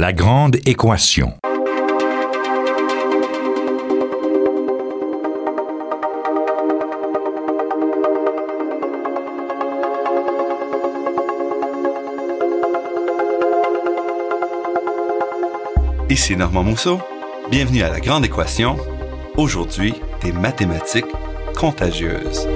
La grande équation. Ici Normand Mousseau. Bienvenue à La Grande Équation. Aujourd'hui, des mathématiques contagieuses.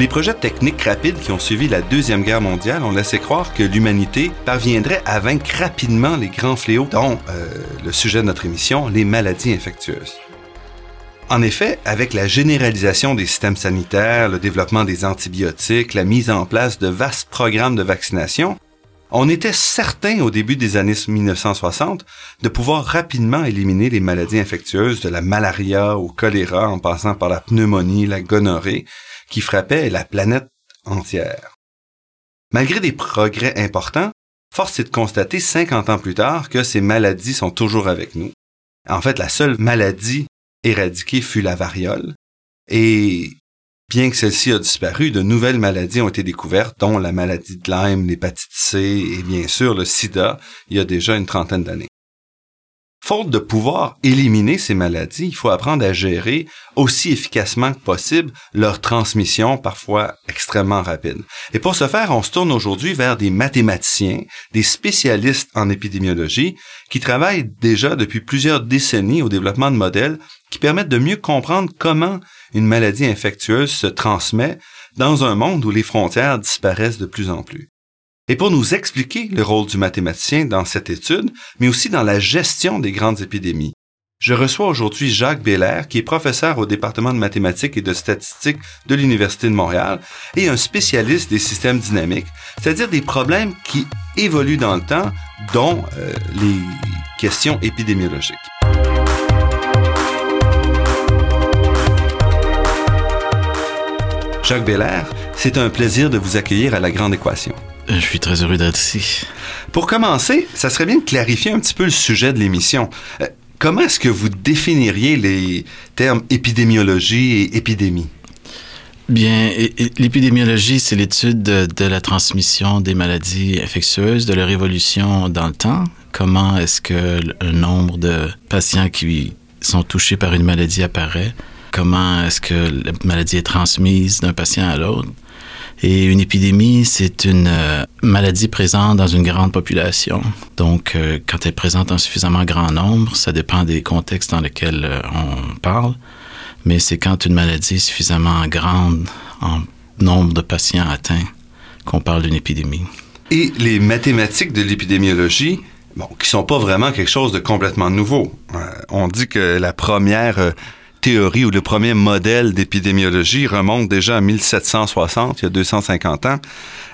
Les projets techniques rapides qui ont suivi la Deuxième Guerre mondiale ont laissé croire que l'humanité parviendrait à vaincre rapidement les grands fléaux, dont euh, le sujet de notre émission, les maladies infectieuses. En effet, avec la généralisation des systèmes sanitaires, le développement des antibiotiques, la mise en place de vastes programmes de vaccination, on était certain au début des années 1960 de pouvoir rapidement éliminer les maladies infectieuses de la malaria au choléra en passant par la pneumonie, la gonorrhée, qui frappait la planète entière. Malgré des progrès importants, force est de constater 50 ans plus tard que ces maladies sont toujours avec nous. En fait, la seule maladie éradiquée fut la variole, et bien que celle-ci a disparu, de nouvelles maladies ont été découvertes, dont la maladie de Lyme, l'hépatite C et bien sûr le sida, il y a déjà une trentaine d'années. Faute de pouvoir éliminer ces maladies, il faut apprendre à gérer aussi efficacement que possible leur transmission, parfois extrêmement rapide. Et pour ce faire, on se tourne aujourd'hui vers des mathématiciens, des spécialistes en épidémiologie, qui travaillent déjà depuis plusieurs décennies au développement de modèles qui permettent de mieux comprendre comment une maladie infectieuse se transmet dans un monde où les frontières disparaissent de plus en plus. Et pour nous expliquer le rôle du mathématicien dans cette étude, mais aussi dans la gestion des grandes épidémies, je reçois aujourd'hui Jacques Bélair, qui est professeur au département de mathématiques et de statistiques de l'Université de Montréal et un spécialiste des systèmes dynamiques, c'est-à-dire des problèmes qui évoluent dans le temps, dont euh, les questions épidémiologiques. Jacques Bélair, c'est un plaisir de vous accueillir à la Grande Équation. Je suis très heureux d'être ici. Pour commencer, ça serait bien de clarifier un petit peu le sujet de l'émission. Euh, comment est-ce que vous définiriez les termes épidémiologie et épidémie? Bien, l'épidémiologie, c'est l'étude de, la transmission des maladies infectieuses, de leur évolution dans le temps. Comment est-ce que le nombre de patients qui sont touchés par une maladie apparaît? Comment est-ce que la maladie est transmise d'un patient à l'autre? Et une épidémie, c'est une euh, maladie présente dans une grande population. Donc, euh, quand elle est présente en suffisamment grand nombre, ça dépend des contextes dans lesquels euh, on parle, mais c'est quand une maladie est suffisamment grande en nombre de patients atteints qu'on parle d'une épidémie. Et les mathématiques de l'épidémiologie, bon, qui sont pas vraiment quelque chose de complètement nouveau. on dit que la première théorie ou le premier modèle d'épidémiologie remonte déjà à 1760, il y a 250 ans,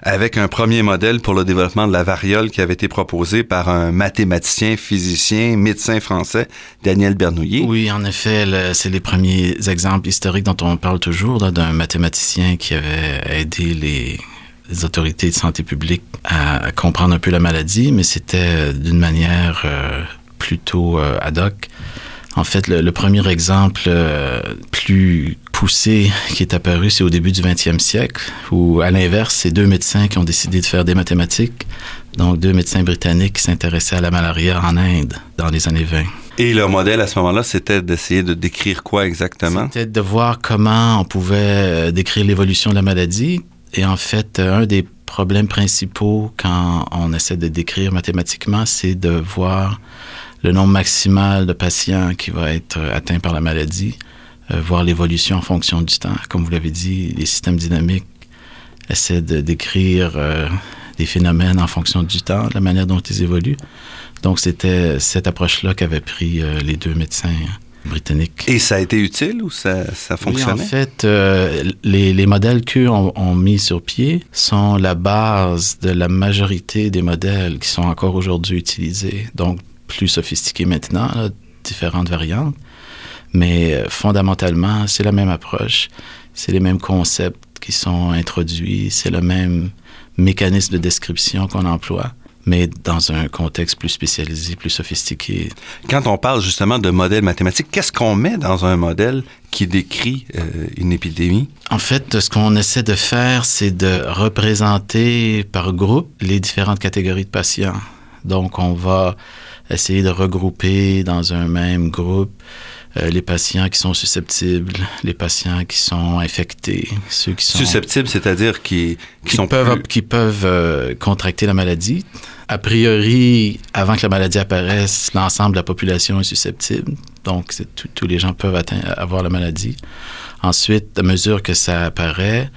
avec un premier modèle pour le développement de la variole qui avait été proposé par un mathématicien, physicien, médecin français, Daniel Bernouillier. Oui, en effet, c'est les premiers exemples historiques dont on parle toujours, d'un mathématicien qui avait aidé les, autorités de santé publique à, comprendre un peu la maladie, mais c'était d'une manière euh, plutôt euh, ad hoc. En fait, le, premier exemple euh, plus poussé qui est apparu, c'est au début du 20e siècle, où à l'inverse, c'est deux médecins qui ont décidé de faire des mathématiques. Donc, deux médecins britanniques qui s'intéressaient à la malaria en Inde dans les années 20. Et leur modèle à ce moment-là, c'était d'essayer de décrire quoi exactement? C'était de voir comment on pouvait euh, décrire l'évolution de la maladie. Et en fait, un des problèmes principaux quand on essaie de décrire mathématiquement, c'est de voir le nombre maximal de patients qui va être euh, atteint par la maladie, euh, voir l'évolution en fonction du temps. Comme vous l'avez dit, les systèmes dynamiques essaient de décrire euh, des phénomènes en fonction du temps, de la manière dont ils évoluent. Donc, c'était cette approche-là qu'avaient pris les deux médecins britanniques. Et ça a été utile ou ça, ça fonctionnait? Oui, en fait, les, les, modèles qu'eux ont, ont, mis sur pied sont la base de la majorité des modèles qui sont encore aujourd'hui utilisés. Donc, plus sophistiqué maintenant, différentes variantes. Mais euh, fondamentalement, c'est la même approche, c'est les mêmes concepts qui sont introduits, c'est le même mécanisme de description qu'on emploie. mais dans un contexte plus spécialisé, plus sophistiqué. Quand on parle justement de modèles mathématiques, qu'est-ce qu'on met dans un modèle qui décrit euh, une épidémie? En fait, ce qu'on essaie de faire, c'est de représenter par groupe les différentes catégories de patients. Donc, on va essayer de regrouper dans un même groupe euh, les patients qui sont susceptibles, les patients qui sont infectés, ceux qui sont... Susceptibles, c'est-à-dire qui, qui, sont peuvent, plus... qui peuvent euh, contracter la maladie. A priori, avant que la maladie apparaisse, l'ensemble de la population est susceptible. Donc, tous les gens peuvent atteindre, avoir la maladie. Ensuite, à mesure que ça apparaît,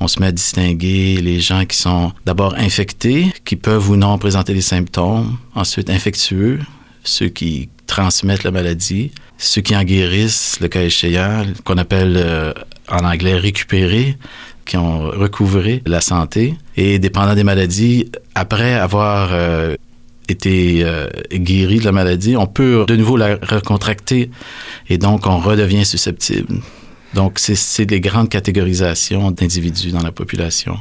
on se met à distinguer les gens qui sont d'abord infectés, qui peuvent ou non présenter des symptômes, ensuite infectieux, ceux qui transmettent la maladie, ceux qui en guérissent, le cas échéant, qu'on appelle euh, en anglais récupérer, qui ont recouvré la santé. Et dépendant des maladies, après avoir euh, été euh, guéri de la maladie, on peut de nouveau la recontracter et donc on redevient susceptible. Donc, c'est des grandes catégorisations d'individus dans la population.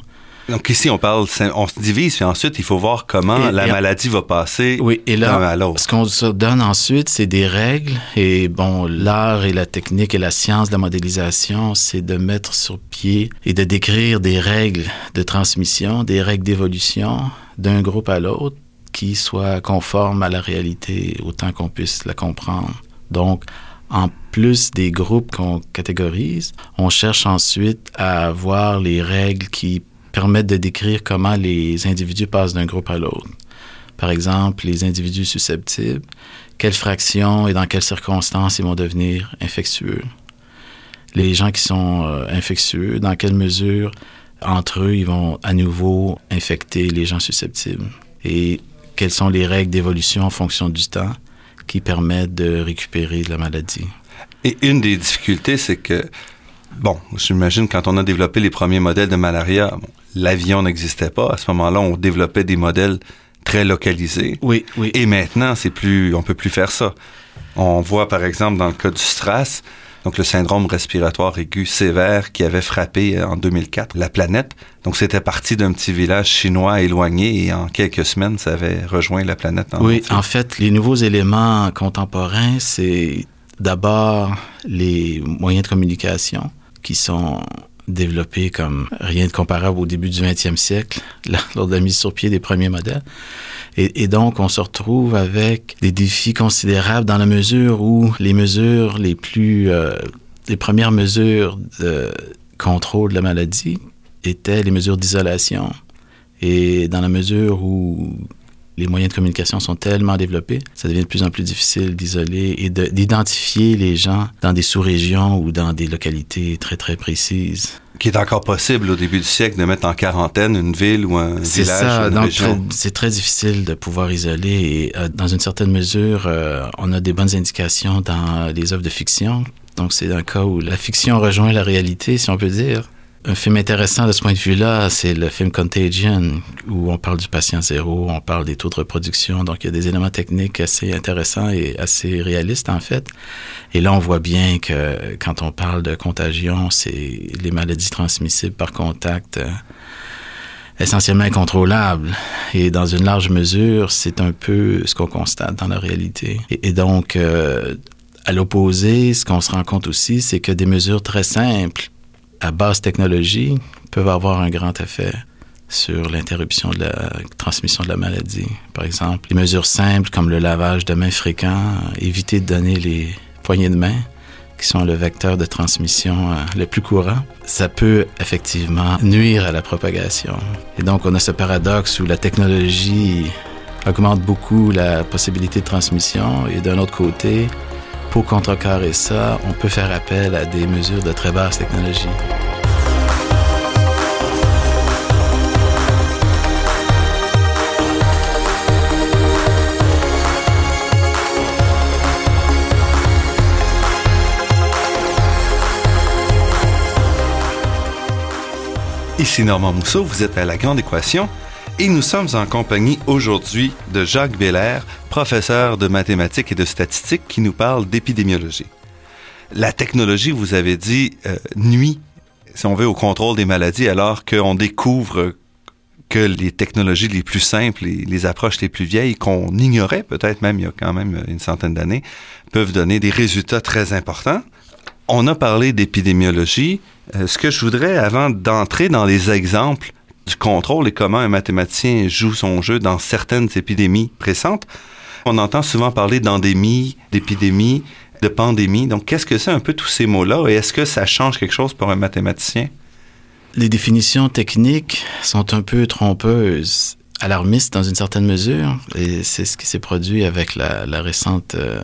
Donc ici, on parle, on se divise, puis ensuite, il faut voir comment la maladie va passer oui, et là, à l'autre. Ce qu'on se donne ensuite, c'est des règles. Et bon, l'art et la technique et la science de la modélisation, c'est de mettre sur pied et de décrire des règles de transmission, des règles d'évolution d'un groupe à l'autre qui soient conformes à la réalité autant qu'on puisse la comprendre. Donc, en plus des groupes qu'on catégorise, on cherche ensuite à voir les règles qui permettent de décrire comment les individus passent d'un groupe à l'autre. Par exemple, les individus susceptibles, quelle fraction et dans quelles circonstances ils vont devenir infectieux. Les gens qui sont euh, infectieux, dans quelle mesure entre eux ils vont à nouveau infecter les gens susceptibles. Et quelles sont les règles d'évolution en fonction du temps qui permettent de récupérer de la maladie. Et une des difficultés, c'est que, bon, j'imagine quand on a développé les premiers modèles de malaria, l'avion n'existait pas. À ce moment-là, on développait des modèles très localisés. Oui, oui. Et maintenant, c'est plus, on peut plus faire ça. On voit, par exemple, dans le cas du STRAS, donc le syndrome respiratoire aigu sévère qui avait frappé euh, en 2004 la planète. Donc c'était parti d'un petit village chinois éloigné et en quelques semaines, ça avait rejoint la planète. En oui, en fait, les nouveaux éléments contemporains, c'est d'abord les moyens de communication qui sont développés comme rien de comparable au début du 20e siècle, lors de la mise sur pied des premiers modèles. Et, donc, on se retrouve avec des défis considérables dans la mesure où les mesures les plus... Euh, les premières mesures de contrôle de la maladie étaient les mesures d'isolation. Et dans la mesure où les moyens de communication sont tellement développés, ça devient de plus en plus difficile d'isoler et d'identifier les gens dans des sous-régions ou dans des localités très, très précises. Qui est encore possible au début du siècle de mettre en quarantaine une ville ou un village, ça. une Donc, région. C'est très difficile de pouvoir isoler et euh, dans une certaine mesure, euh, on a des bonnes indications dans les œuvres de fiction. Donc, c'est un cas où la fiction rejoint la réalité, si on peut dire. Un film intéressant de ce point de vue-là, c'est le film Contagion, où on parle du patient zéro, on parle des taux de reproduction. Donc, il y a des éléments techniques assez intéressants et assez réalistes, en fait. Et là, on voit bien que quand on parle de contagion, c'est les maladies transmissibles par contact euh, essentiellement incontrôlables. Et dans une large mesure, c'est un peu ce qu'on constate dans la réalité. Et, donc, euh, à l'opposé, ce qu'on se rend compte aussi, c'est que des mesures très simples, à basse technologie, peuvent avoir un grand effet sur l'interruption de la transmission de la maladie. Par exemple, les mesures simples comme le lavage de mains fréquent, éviter de donner les poignées de main, qui sont le vecteur de transmission euh, le plus courant, ça peut effectivement nuire à la propagation. Et donc, on a ce paradoxe où la technologie augmente beaucoup la possibilité de transmission et d'un autre côté, pour contrecarrer ça, on peut faire appel à des mesures de très basse technologie. Ici Normand Mousseau, vous êtes à La Grande Équation et nous sommes en compagnie aujourd'hui de Jacques Bélair, professeur de mathématiques et de statistiques qui nous parle d'épidémiologie. La technologie, vous avez dit, euh, nuit, si on veut, au contrôle des maladies alors qu'on découvre que les technologies les plus simples, les, les approches les plus vieilles, qu'on ignorait peut-être même il y a quand même une centaine d'années, peuvent donner des résultats très importants. On a parlé d'épidémiologie. Euh, ce que je voudrais, avant d'entrer dans les exemples du contrôle et comment un mathématicien joue son jeu dans certaines épidémies récentes, on entend souvent parler d'endémie, d'épidémie, de pandémie. Donc, qu'est-ce que c'est un peu tous ces mots-là et est-ce que ça change quelque chose pour un mathématicien? Les définitions techniques sont un peu trompeuses, alarmistes dans une certaine mesure, et c'est ce qui s'est produit avec la, récente euh,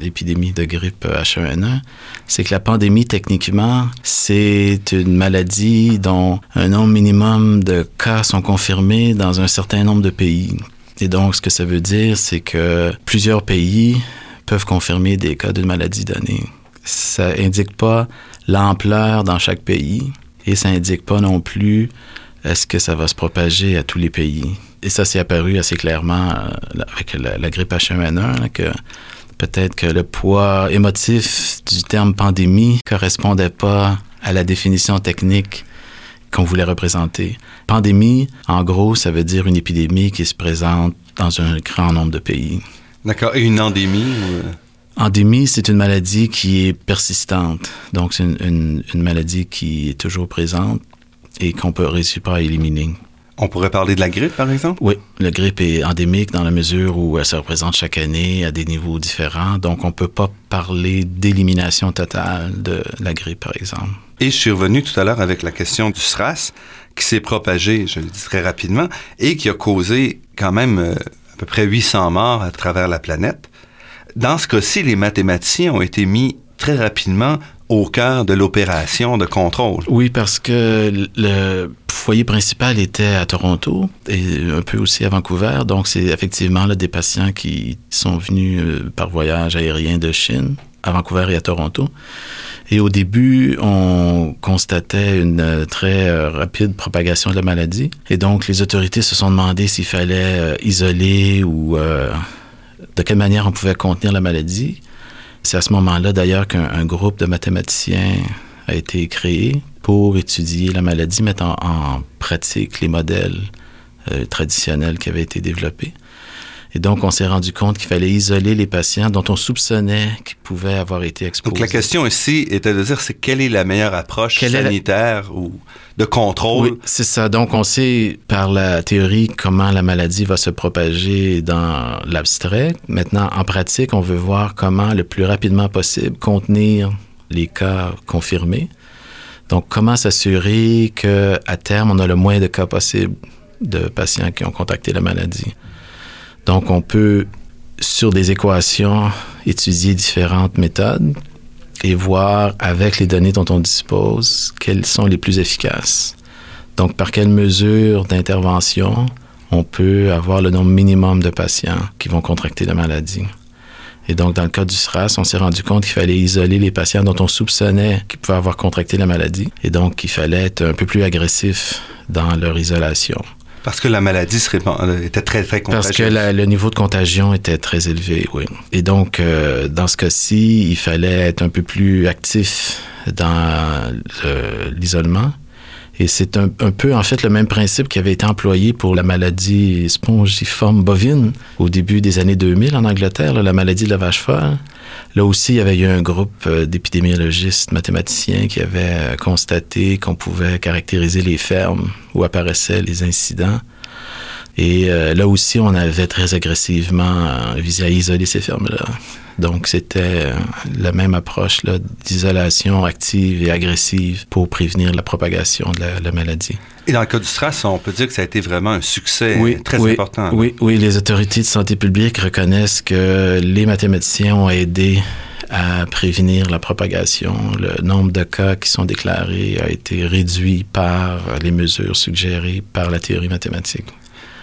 épidémie de grippe H1N1. C'est que la pandémie, techniquement, c'est une maladie dont un nombre minimum de cas sont confirmés dans un certain nombre de pays. Et donc, ce que ça veut dire, c'est que plusieurs pays peuvent confirmer des cas d'une maladie donnée. Ça indique pas l'ampleur dans chaque pays et ça indique pas non plus est-ce que ça va se propager à tous les pays? Et ça s'est apparu assez clairement euh, avec la, grippe H1N1, que peut-être que le poids émotif du terme pandémie correspondait pas à la définition technique qu'on voulait représenter. Pandémie, en gros, ça veut dire une épidémie qui se présente dans un grand nombre de pays. D'accord. Et une endémie euh? Endémie, c'est une maladie qui est persistante. Donc, c'est une, maladie qui est toujours présente et qu'on peut réussir pas à éliminer. On pourrait parler de la grippe, par exemple? Oui, la grippe est endémique dans la mesure où elle se représente chaque année à des niveaux différents. Donc, on ne peut pas parler d'élimination totale de la grippe, par exemple. Et je suis revenu tout à l'heure avec la question du SRAS, qui s'est propagé, je le dis très rapidement, et qui a causé quand même euh, à peu près 800 morts à travers la planète. Dans ce cas-ci, les mathématiciens ont été mis très rapidement au cœur de l'opération de contrôle. Oui, parce que le foyer principal était à Toronto et un peu aussi à Vancouver. Donc, c'est effectivement des patients qui sont venus euh, par voyage aérien de Chine à Vancouver et à Toronto. Et au début, on constatait une très euh, rapide propagation de la maladie. Et donc, les autorités se sont demandé s'il fallait euh, isoler ou de quelle manière on pouvait contenir la maladie. C'est à ce moment-là, d'ailleurs, qu'un groupe de mathématiciens a été créé pour étudier la maladie, mettre en, pratique les modèles traditionnels qui avaient été développés. Et donc, on s'est rendu compte qu'il fallait isoler les patients dont on soupçonnait qu'ils pouvaient avoir été exposés. Donc, la question ici était de dire, c'est quelle est la meilleure approche sanitaire ou de contrôle? Oui, c'est ça. Donc, on sait par la théorie comment la maladie va se propager dans l'abstrait. Maintenant, en pratique, on veut voir comment le plus rapidement possible contenir les cas confirmés. Donc, comment s'assurer qu'à terme, on a le moins de cas possible de patients qui ont contacté la maladie. Donc, on peut, sur des équations, étudier différentes méthodes et voir avec les données dont on dispose quelles sont les plus efficaces. Donc, par quelle mesure d'intervention on peut avoir le nombre minimum de patients qui vont contracter la maladie. Et donc, dans le cas du SRAS, on s'est rendu compte qu'il fallait isoler les patients dont on soupçonnait qu'ils pouvaient avoir contracté la maladie. Et donc, il fallait être un peu plus agressif dans leur isolation. Parce que la maladie euh, était très, très contagieuse. Parce que le niveau de contagion était très élevé, oui. Et donc, euh, dans ce cas-ci, il fallait être un peu plus actif dans l'isolement. Et c'est un, peu, en fait, le même principe qui avait été employé pour la maladie spongiforme bovine au début des années 2000 en Angleterre, la maladie de la vache folle. Là aussi, il y avait eu un groupe euh, d'épidémiologistes mathématiciens qui avaient constaté qu'on pouvait caractériser les fermes où apparaissaient les incidents. Et euh, là aussi, on avait très agressivement euh, visé à isoler ces fermes-là. Donc, c'était la même approche d'isolation active et agressive pour prévenir la propagation de la, maladie. Et dans le cas du SRAS, on peut dire que ça a été vraiment un succès très important. Oui, oui, les autorités de santé publique reconnaissent que les mathématiciens ont aidé à prévenir la propagation. Le nombre de cas qui sont déclarés a été réduit par les mesures suggérées par la théorie mathématique.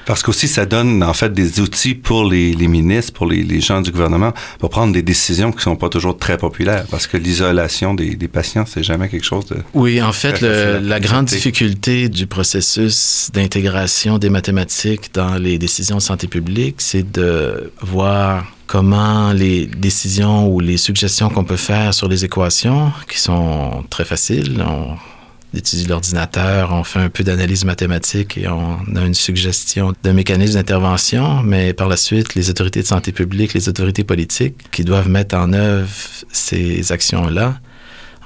Parce qu'aussi, ça donne en fait des outils pour les, ministres, pour les, gens du gouvernement, pour prendre des décisions qui sont pas toujours très populaires. Parce que l'isolation des, patients, c'est jamais quelque chose de. Oui, en fait, la grande difficulté du processus d'intégration des mathématiques dans les décisions de santé publique, c'est de voir comment les décisions ou les suggestions qu'on peut faire sur les équations, qui sont très faciles, étudie l'ordinateur, on fait un peu d'analyse mathématique et on a une suggestion de mécanisme d'intervention, mais par la suite, les autorités de santé publique, les autorités politiques qui doivent mettre en œuvre ces actions-là,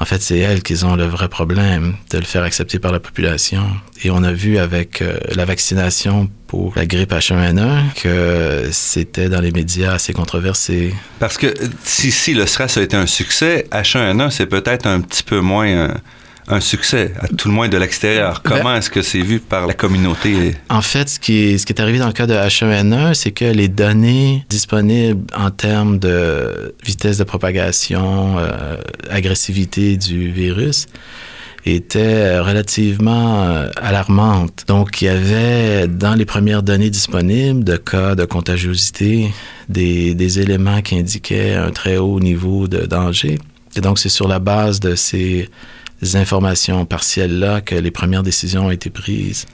en fait, c'est elles qui ont le vrai problème de le faire accepter par la population. Et on a vu avec euh, la vaccination pour la grippe H1N1 que c'était dans les médias assez controversé. Parce que si, si le SRAS a été un succès, H1N1, c'est peut-être un petit peu moins... Euh, un succès, à tout le moins de l'extérieur. Ben, Comment est-ce que c'est vu par la communauté? En fait, ce qui, est, ce qui est arrivé dans le cas de H1N1, c'est que les données disponibles en termes de vitesse de propagation, euh, agressivité du virus, étaient relativement euh, alarmantes. Donc, il y avait dans les premières données disponibles de cas de contagiosité des, des éléments qui indiquaient un très haut niveau de danger. Et donc, c'est sur la base de ces informations partielles-là que les premières décisions ont été prises.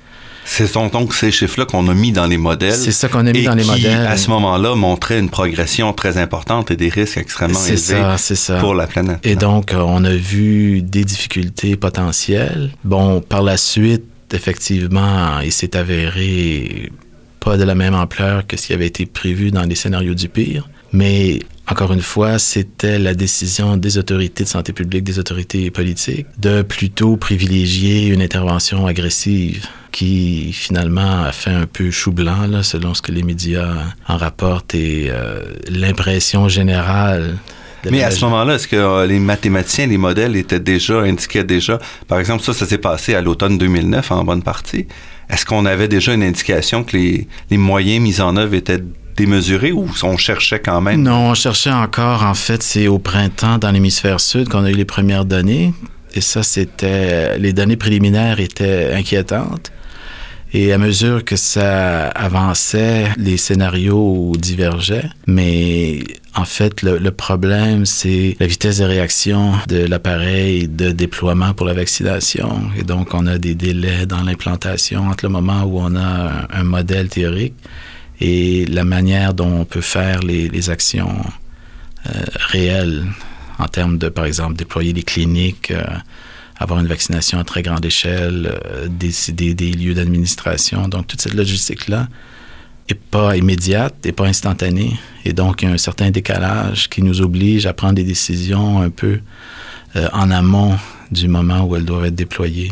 Ce sont donc ces chiffres-là qu'on a mis dans les modèles. C'est ça qu'on a mis dans les qui, modèles. À ce moment-là, montraient une progression très importante et des risques extrêmement élevés ça, ça. pour la planète. Et donc, euh, on a vu des difficultés potentielles. Bon, par la suite, effectivement, il s'est avéré pas de la même ampleur que ce qui avait été prévu dans les scénarios du pire. Mais encore une fois, c'était la décision des autorités de santé publique, des autorités politiques, de plutôt privilégier une intervention agressive qui finalement a fait un peu chou blanc, là, selon ce que les médias en rapportent, et euh, l'impression générale mais à ce moment-là, est-ce que euh, les mathématiciens, les modèles étaient déjà, indiquaient déjà, par exemple, ça, ça s'est passé à l'automne 2009 en bonne partie. Est-ce qu'on avait déjà une indication que les, les moyens mis en œuvre étaient démesuré ou on cherchait quand même? Non, on cherchait encore. En fait, c'est au printemps dans l'hémisphère sud qu'on a eu les premières données. Et ça, c'était. Les données préliminaires étaient inquiétantes. Et à mesure que ça avançait, les scénarios divergeaient. Mais en fait, le, problème, c'est la vitesse de réaction de l'appareil de déploiement pour la vaccination. Et donc, on a des délais dans l'implantation entre le moment où on a un modèle théorique et la manière dont on peut faire les, les actions euh, réelles en termes de, par exemple, déployer les cliniques, euh, avoir une vaccination à très grande échelle, euh, décider des lieux d'administration. Donc, toute cette logistique-là n'est pas immédiate, n'est pas instantanée. Et donc, il y a un certain décalage qui nous oblige à prendre des décisions un peu euh, en amont du moment où elles doivent être déployées.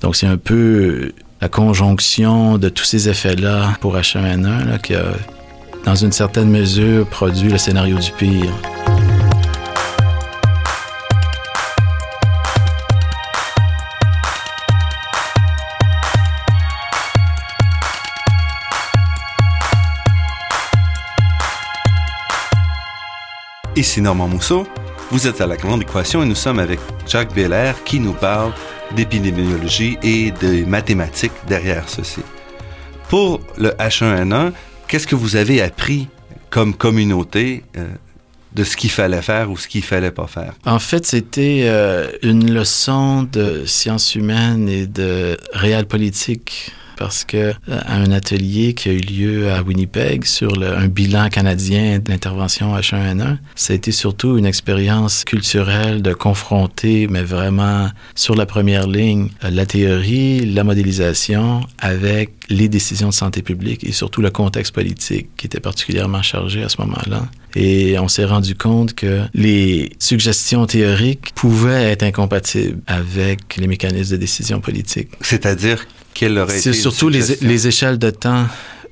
Donc, c'est un peu la conjonction de tous ces effets-là pour H1N1 là, qui dans une certaine mesure, produit le scénario du pire. Ici Normand Mousseau, vous êtes à la Grande Équation et nous sommes avec Jacques Belair qui nous parle d'épidémiologie et de mathématiques derrière ceci. Pour le H1N1, qu'est-ce que vous avez appris comme communauté euh, de ce qu'il fallait faire ou ce qu'il fallait pas faire? En fait, c'était euh, une leçon de sciences humaines et de réel politique parce que euh, un atelier qui a eu lieu à Winnipeg sur un bilan canadien de l'intervention H1N1, ça a été surtout une expérience culturelle de confronter, mais vraiment sur la première ligne, euh, la théorie, la modélisation avec les décisions de santé publique et surtout le contexte politique qui était particulièrement chargé à ce moment-là. Et on s'est rendu compte que les suggestions théoriques pouvaient être incompatibles avec les mécanismes de décision politique. C'est-à-dire? C'est surtout les, les, échelles de temps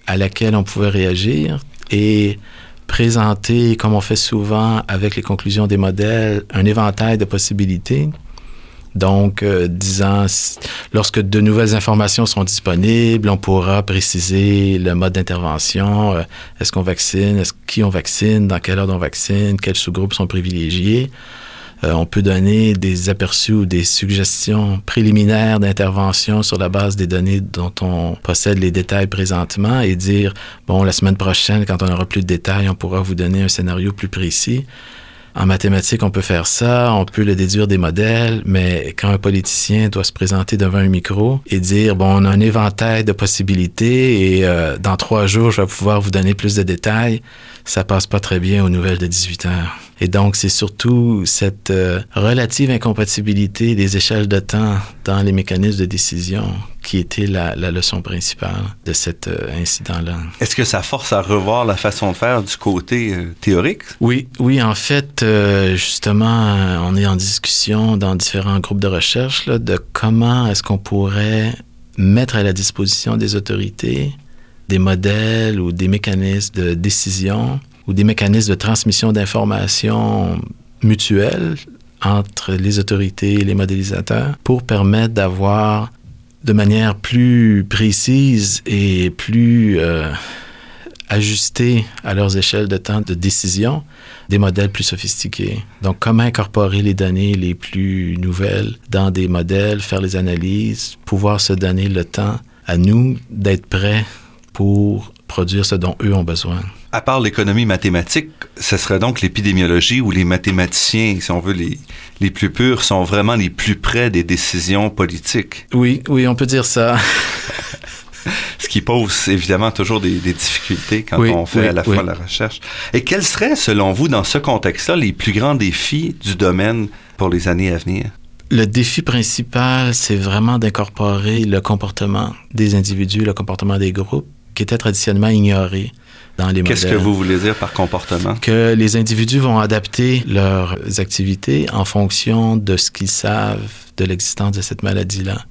à laquelle on pouvait réagir et présenter, comme on fait souvent avec les conclusions des modèles, un éventail de possibilités. Donc, euh, disant, lorsque de nouvelles informations seront disponibles, on pourra préciser le mode d'intervention. Euh, est-ce qu'on vaccine? Est-ce qui on vaccine? Dans quelle heure on vaccine? Quels sous-groupes sont privilégiés? Euh, on peut donner des aperçus ou des suggestions préliminaires d'intervention sur la base des données dont on possède les détails présentement et dire, bon, la semaine prochaine, quand on aura plus de détails, on pourra vous donner un scénario plus précis. En mathématiques, on peut faire ça, on peut le déduire des modèles, mais quand un politicien doit se présenter devant un micro et dire, bon, on a un éventail de possibilités et euh, dans trois jours, je vais pouvoir vous donner plus de détails, ça passe pas très bien aux nouvelles de 18 heures. Et donc, c'est surtout cette euh, relative incompatibilité des échelles de temps dans les mécanismes de décision qui était la, leçon principale de cet euh, incident-là. Est-ce que ça force à revoir la façon de faire du côté euh, théorique? Oui, oui, en fait, justement, on est en discussion dans différents groupes de recherche là, de comment est-ce qu'on pourrait mettre à la disposition des autorités des modèles ou des mécanismes de décision ou des mécanismes de transmission d'informations mutuelles entre les autorités et les modélisateurs pour permettre d'avoir de manière plus précise et plus euh, ajustée à leurs échelles de temps de décision des modèles plus sophistiqués. Donc, comment incorporer les données les plus nouvelles dans des modèles, faire les analyses, pouvoir se donner le temps à nous d'être prêts pour produire ce dont eux ont besoin. À part l'économie mathématique, ce serait donc l'épidémiologie où les mathématiciens, si on veut, les, les plus purs, sont vraiment les plus près des décisions politiques. Oui, oui, on peut dire ça. Ce qui pose évidemment toujours des, difficultés quand on fait à la fois la recherche. Et quels seraient, selon vous, dans ce contexte-là, les plus grands défis du domaine pour les années à venir? Le défi principal, c'est vraiment d'incorporer le comportement des individus, le comportement des groupes qui était traditionnellement ignoré dans les. Qu'est-ce que vous voulez dire par comportement? Que les individus vont adapter leurs activités en fonction de ce qu'ils savent de l'existence de cette maladie-là.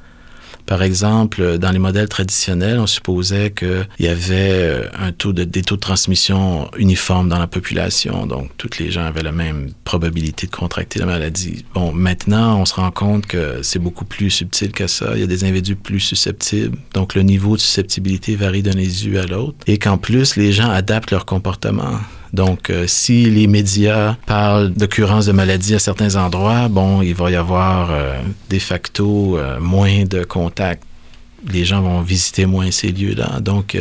Par exemple, dans les modèles traditionnels, on supposait qu'il y avait euh, un taux de, des taux de transmission uniformes dans la population, donc toutes les gens avaient la même probabilité de contracter la maladie. Bon, maintenant, on se rend compte que c'est beaucoup plus subtil que ça. Il y a des individus plus susceptibles, donc le niveau de susceptibilité varie d'un individu à l'autre, et qu'en plus, les gens adaptent leur comportement. Donc, euh, si les médias parlent d'occurrence de maladies à certains endroits, bon, il va y avoir euh, de facto euh, moins de contacts. Les gens vont visiter moins ces lieux-là. Donc,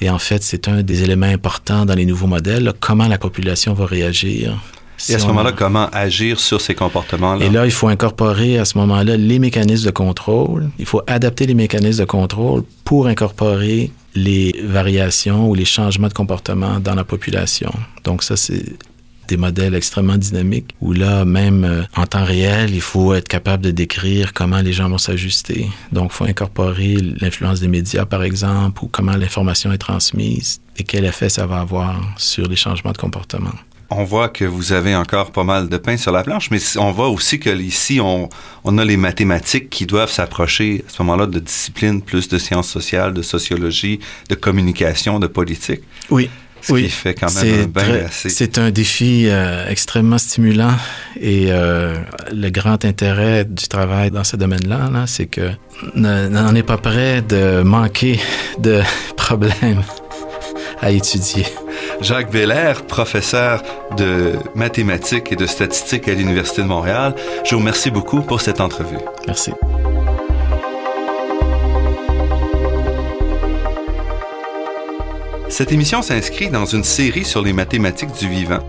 et en fait, c'est un des éléments importants dans les nouveaux modèles, comment la population va réagir. et à ce moment-là, comment agir sur ces comportements-là? Et là, il faut incorporer à ce moment-là les mécanismes de contrôle. Il faut adapter les mécanismes de contrôle pour incorporer les variations ou les changements de comportement dans la population. Donc ça, c'est des modèles extrêmement dynamiques où là, même euh, en temps réel, il faut être capable de décrire comment les gens vont s'ajuster. Donc, il faut incorporer l'influence des médias, par exemple, ou comment l'information est transmise et quel effet ça va avoir sur les changements de comportement on voit que vous avez encore pas mal de pain sur la planche, mais on voit aussi que ici, on, a les mathématiques qui doivent s'approcher à ce moment-là de disciplines plus de sciences sociales, de sociologie, de communication, de politique. Oui. Ce qui fait quand même un bain assez. C'est un défi euh, extrêmement stimulant et euh, le grand intérêt du travail dans ce domaine-là, -là, c'est que n'en est pas prêt de manquer de problèmes à étudier. Jacques Belair, professeur de mathématiques et de statistiques à l'Université de Montréal, je vous remercie beaucoup pour cette entrevue. Merci. Cette émission s'inscrit dans une série sur les mathématiques du vivant.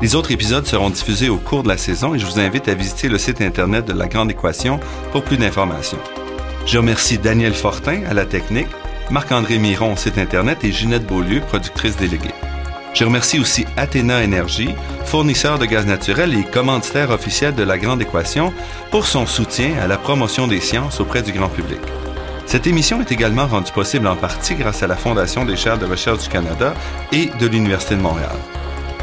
Les autres épisodes seront diffusés au cours de la saison et je vous invite à visiter le site Internet de La Grande Équation pour plus d'informations. Je remercie Daniel Fortin à la technique, Marc-André Miron au site Internet et Ginette Beaulieu, productrice déléguée. Je remercie aussi Athéna Énergie, fournisseur de gaz naturel et commanditaire officiel de la Grande Équation, pour son soutien à la promotion des sciences auprès du grand public. Cette émission est également rendue possible en partie grâce à la Fondation des chaires de recherche du Canada et de l'Université de Montréal.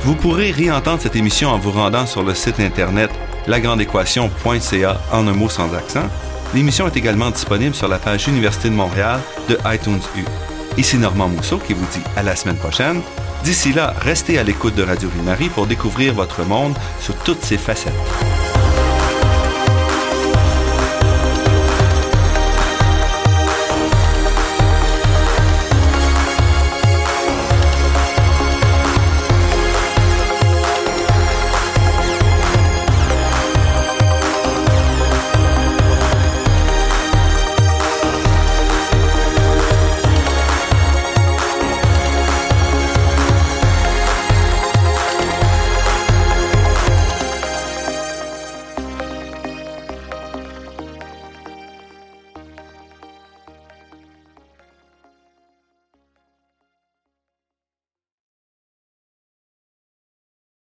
Vous pourrez réentendre cette émission en vous rendant sur le site internet lagrandeéquation.ca en un mot sans accent. L'émission est également disponible sur la page Université de Montréal de iTunes U. Ici Normand Mousseau qui vous dit à la semaine prochaine D'ici là, restez à l'écoute de Radio Ville-Marie pour découvrir votre monde sous toutes ses facettes.